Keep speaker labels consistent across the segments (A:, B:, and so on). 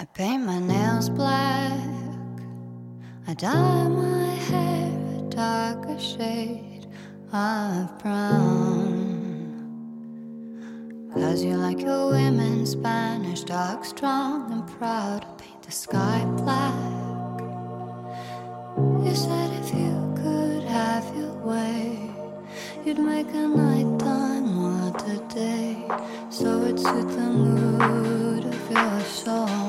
A: I paint my nails black. I dye my hair a darker shade of brown. Cause you like your women Spanish, dark, strong, and proud. I paint the sky black. You said if you could have your way, you'd make a nighttime or day. So it suit the mood of your soul.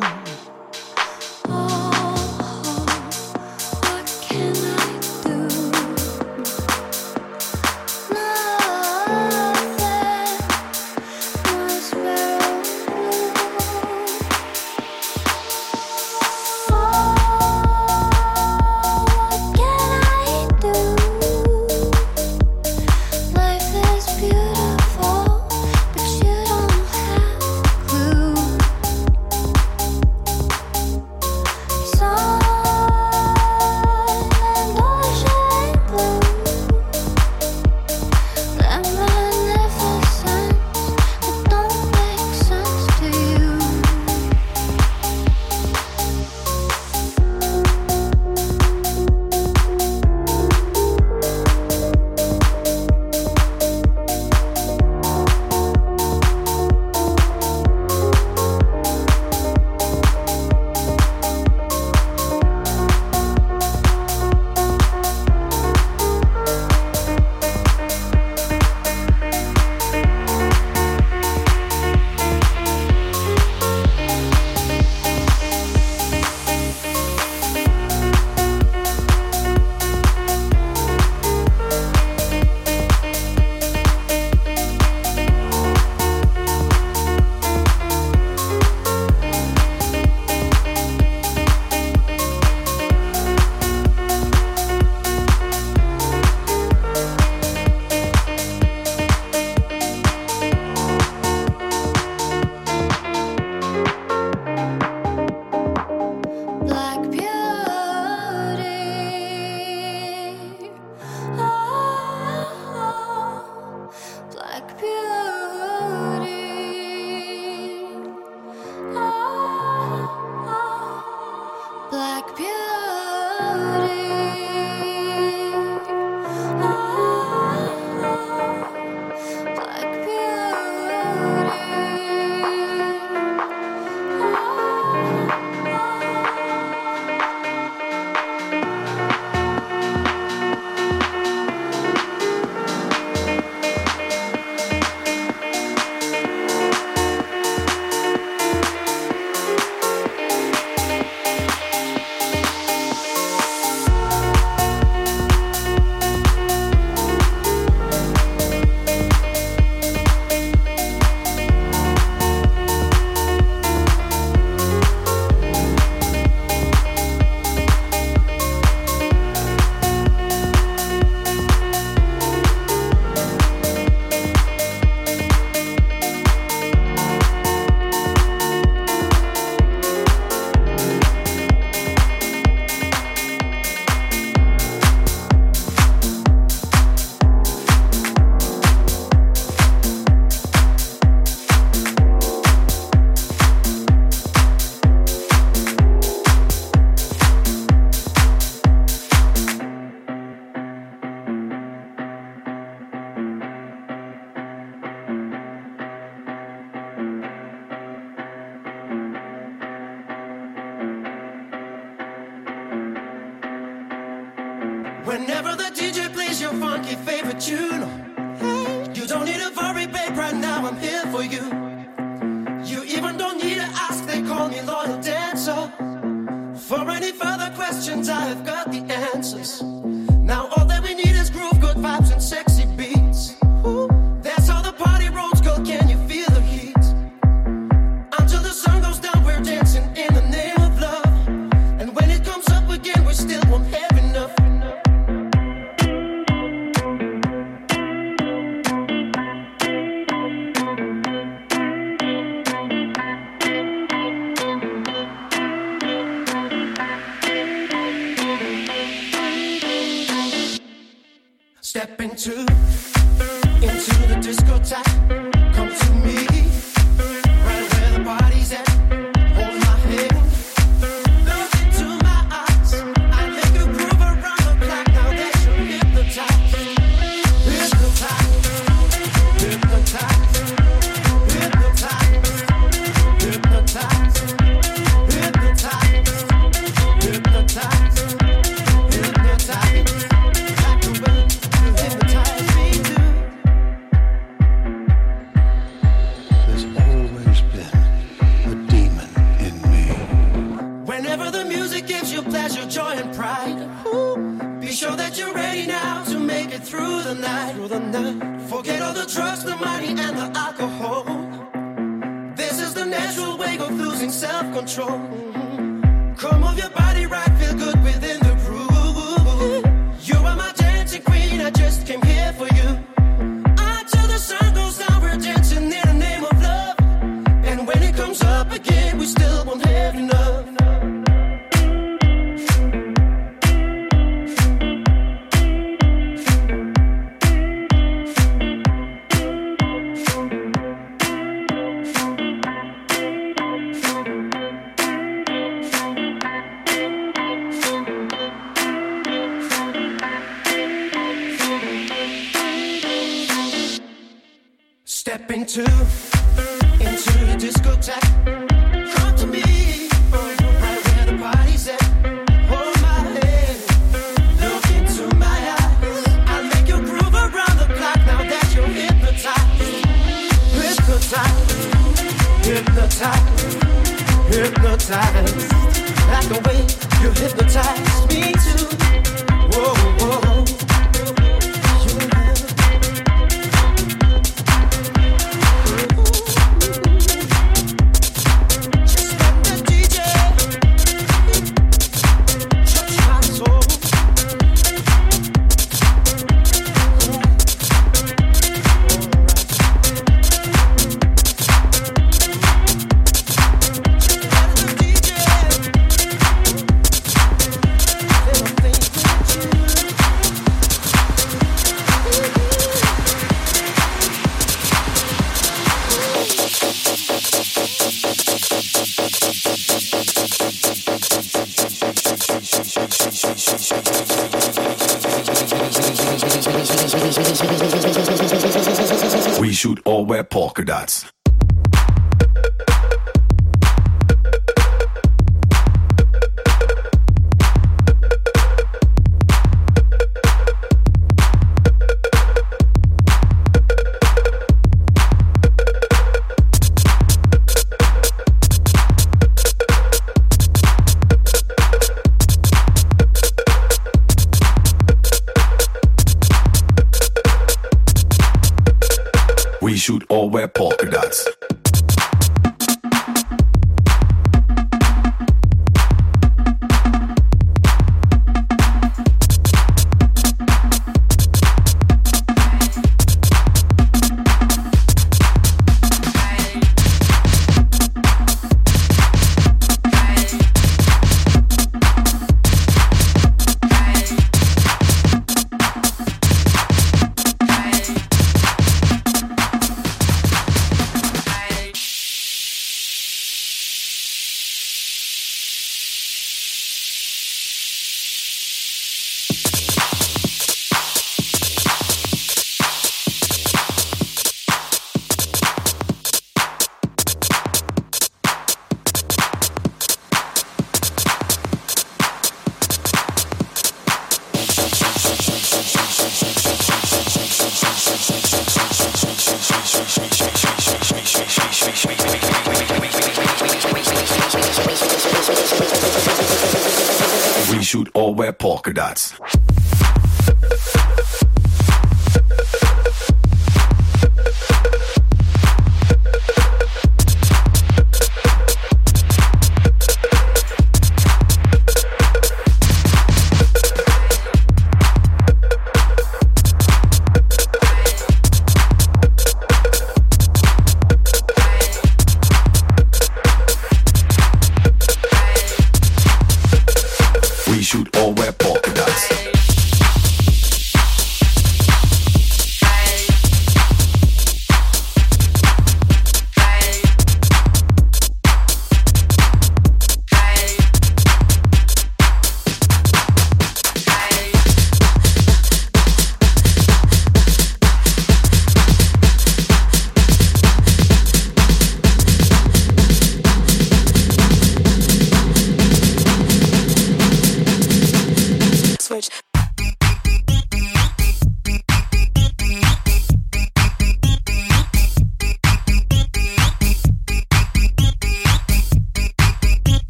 B: Polka dots.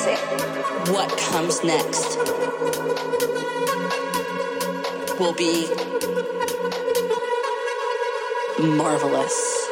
C: What comes next will be marvelous.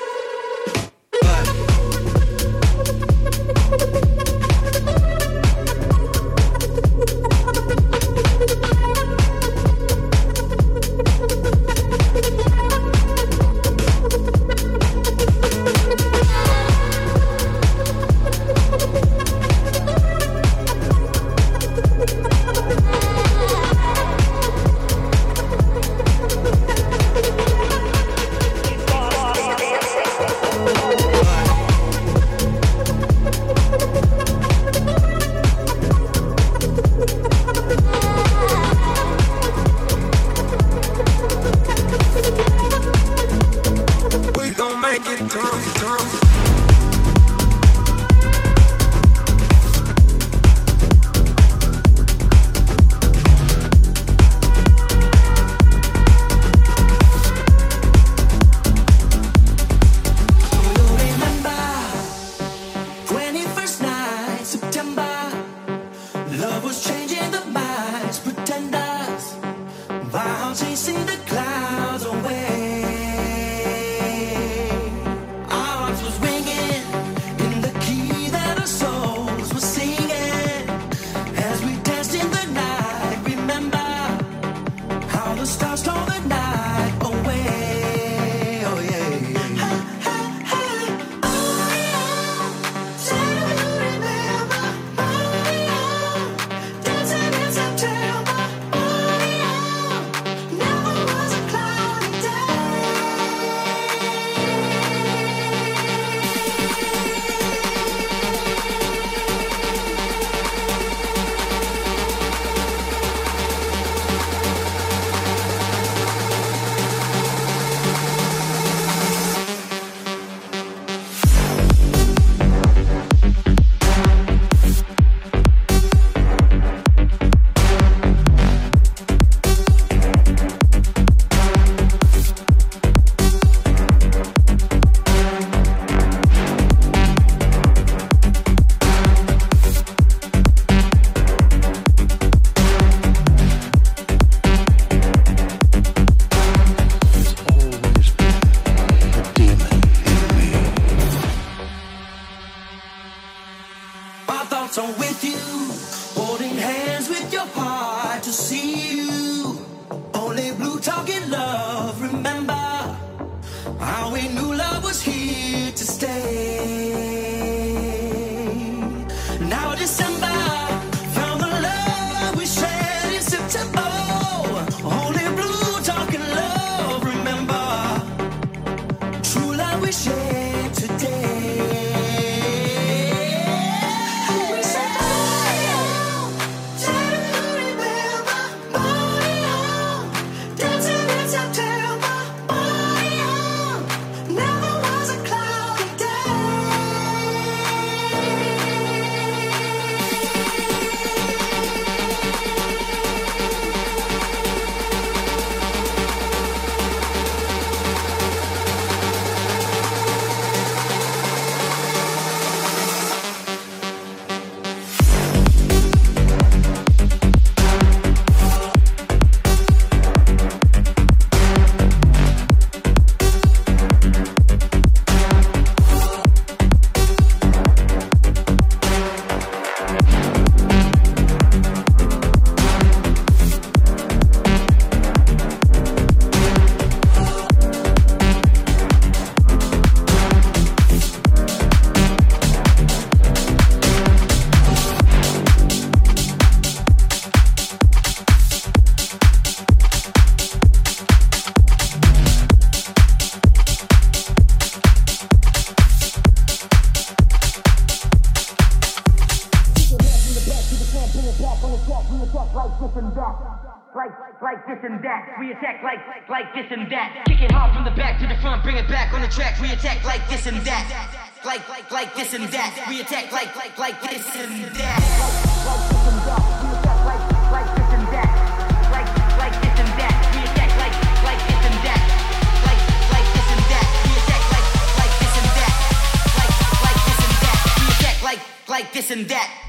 D: Like like this and that. We attack like like this and that. Kick it hard from the back to the front, bring it back on the track. We attack like this and that. Like like this and that. We attack like like this and that. Like this and that. We attack like like this and that. Like like this and that. We attack like like this and that. Like like this and that. We attack like like this and that. Like like this and that. We attack like like this and that.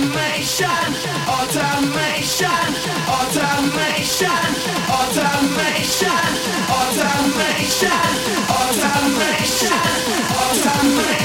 E: automation, automation, automation, automation, automation, automation, automation.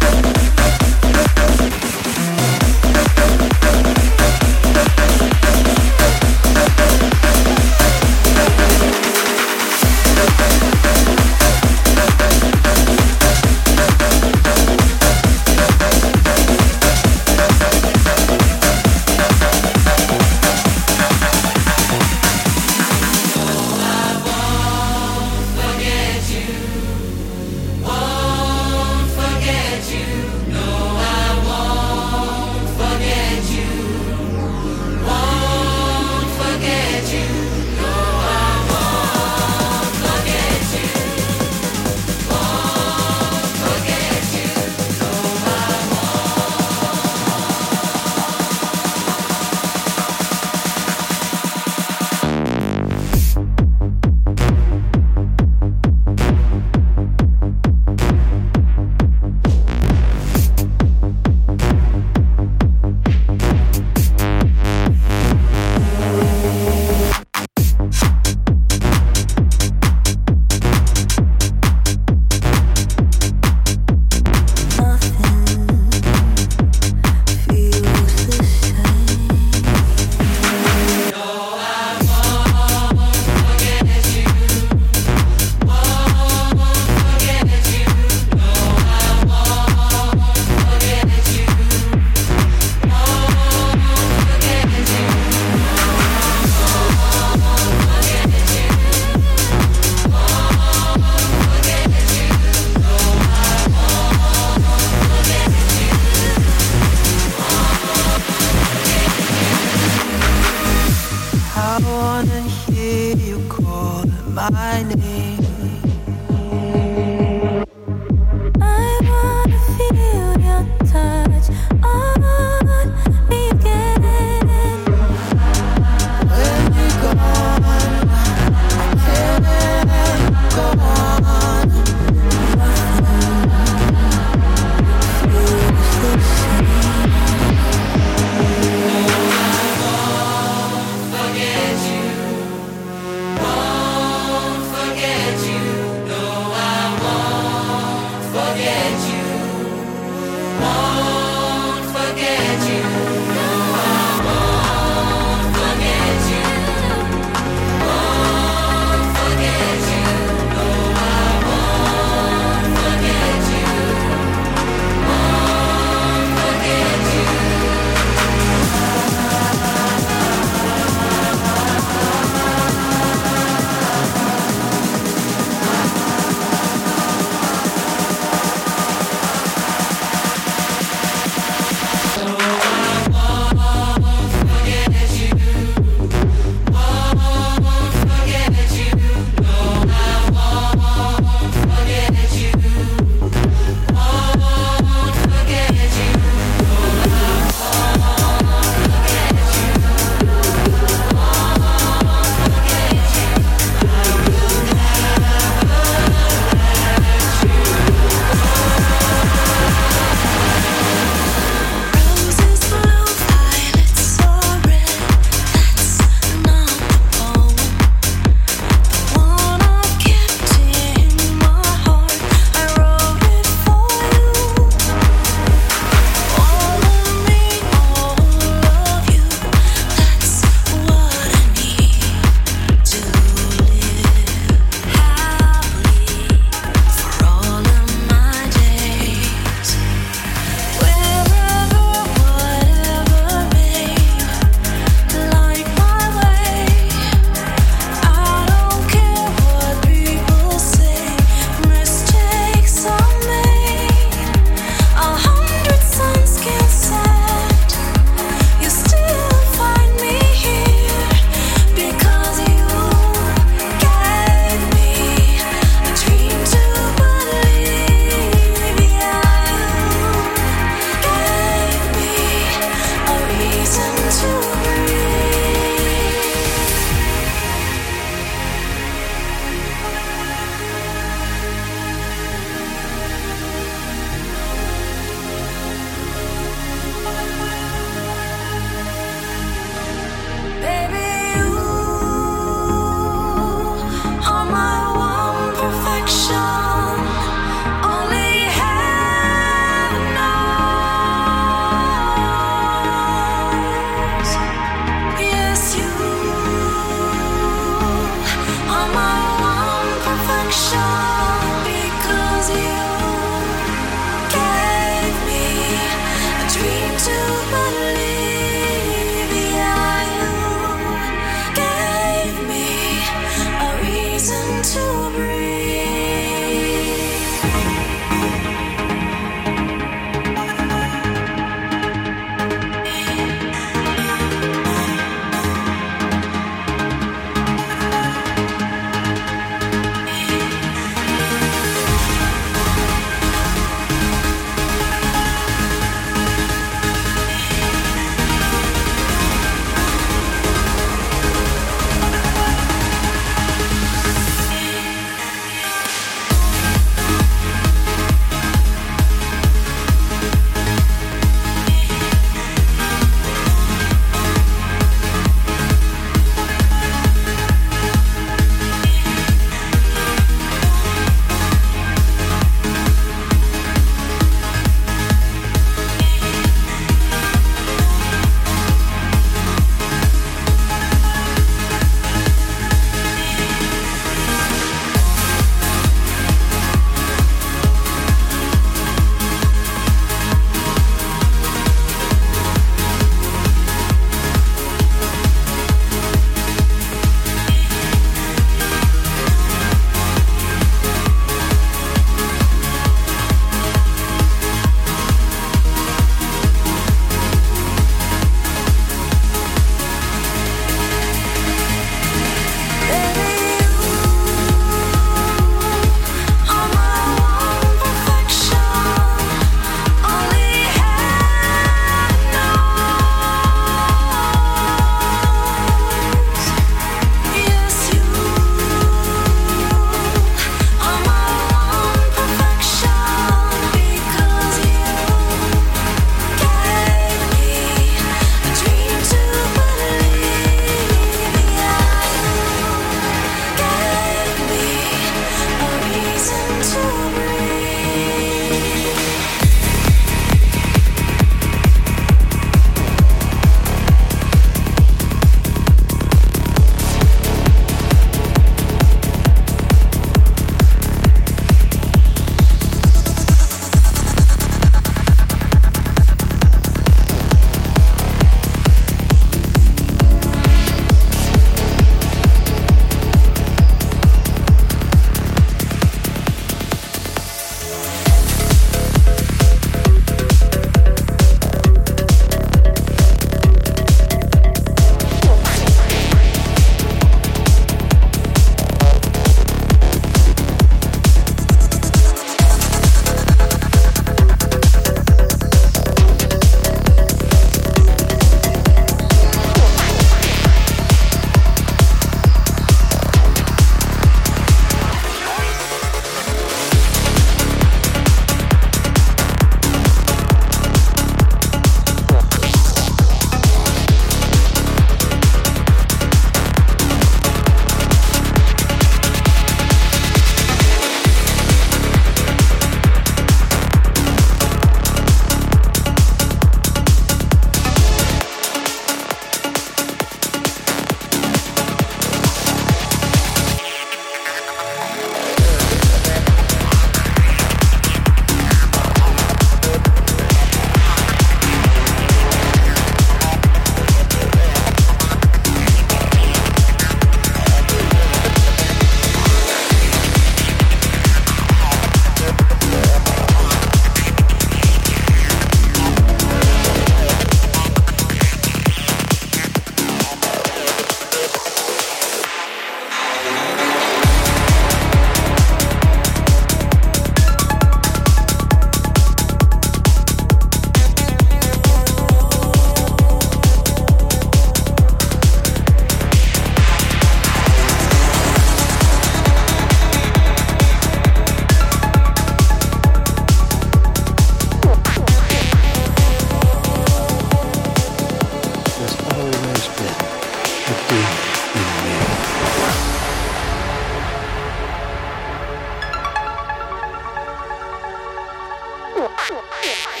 F: 我可爱。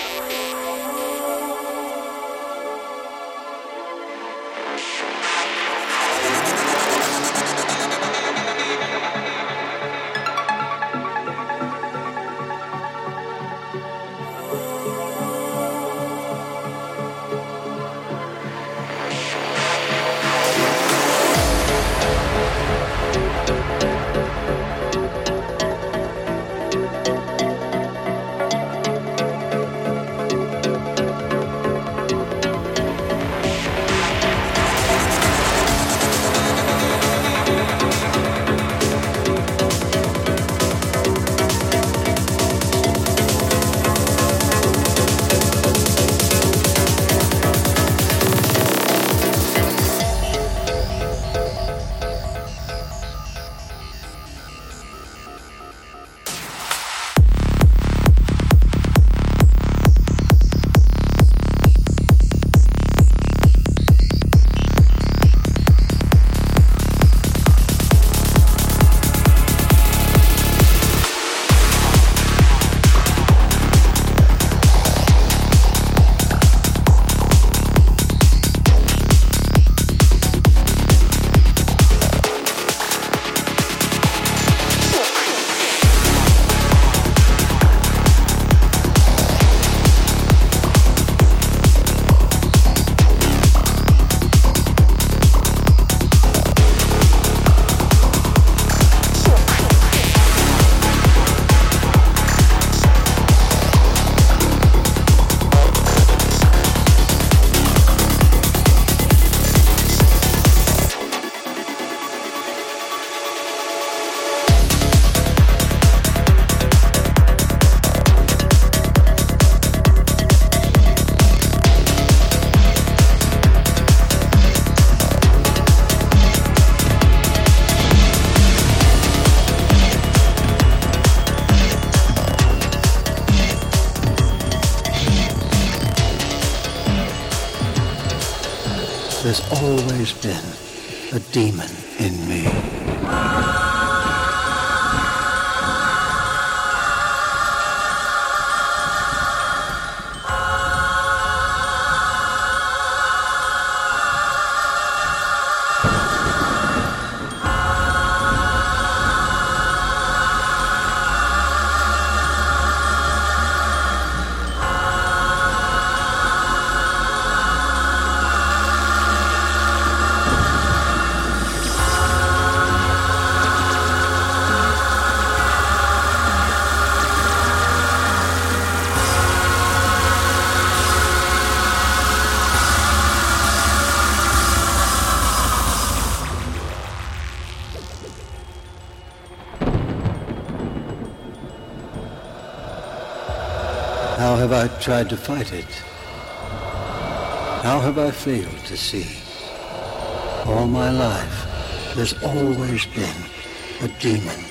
F: there's always been a demon in me. I tried to fight it? How have I failed to see? All my life, there's always been a demon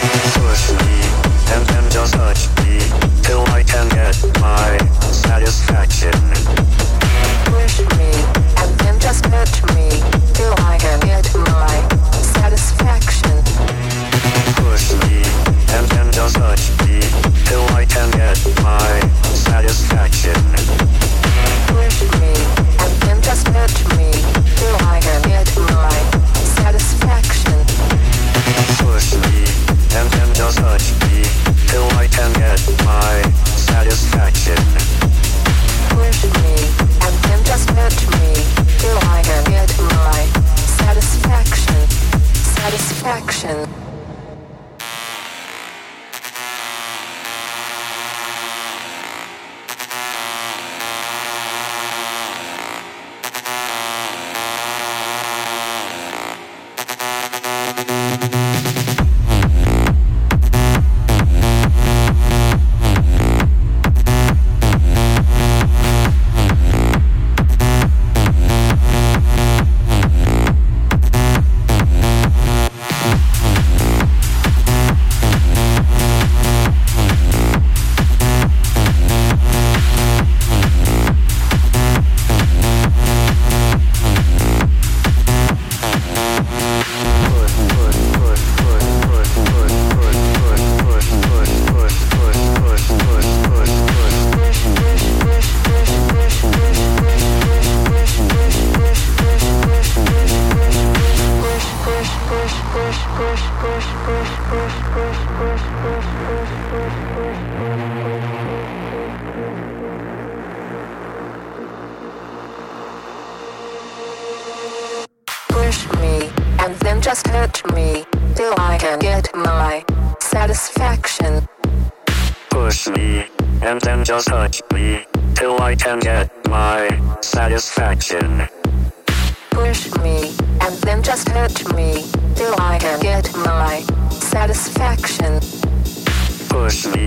G: Push me.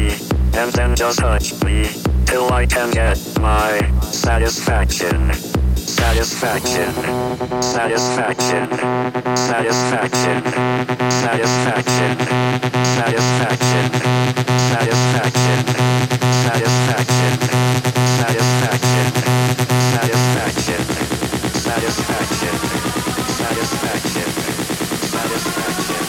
G: and then just touch me, till I can get my satisfaction. Satisfaction. Satisfaction. Satisfaction. Satisfaction. Satisfaction. Satisfaction. Satisfaction. Satisfaction. Satisfaction. Satisfaction. Satisfaction. Satisfaction.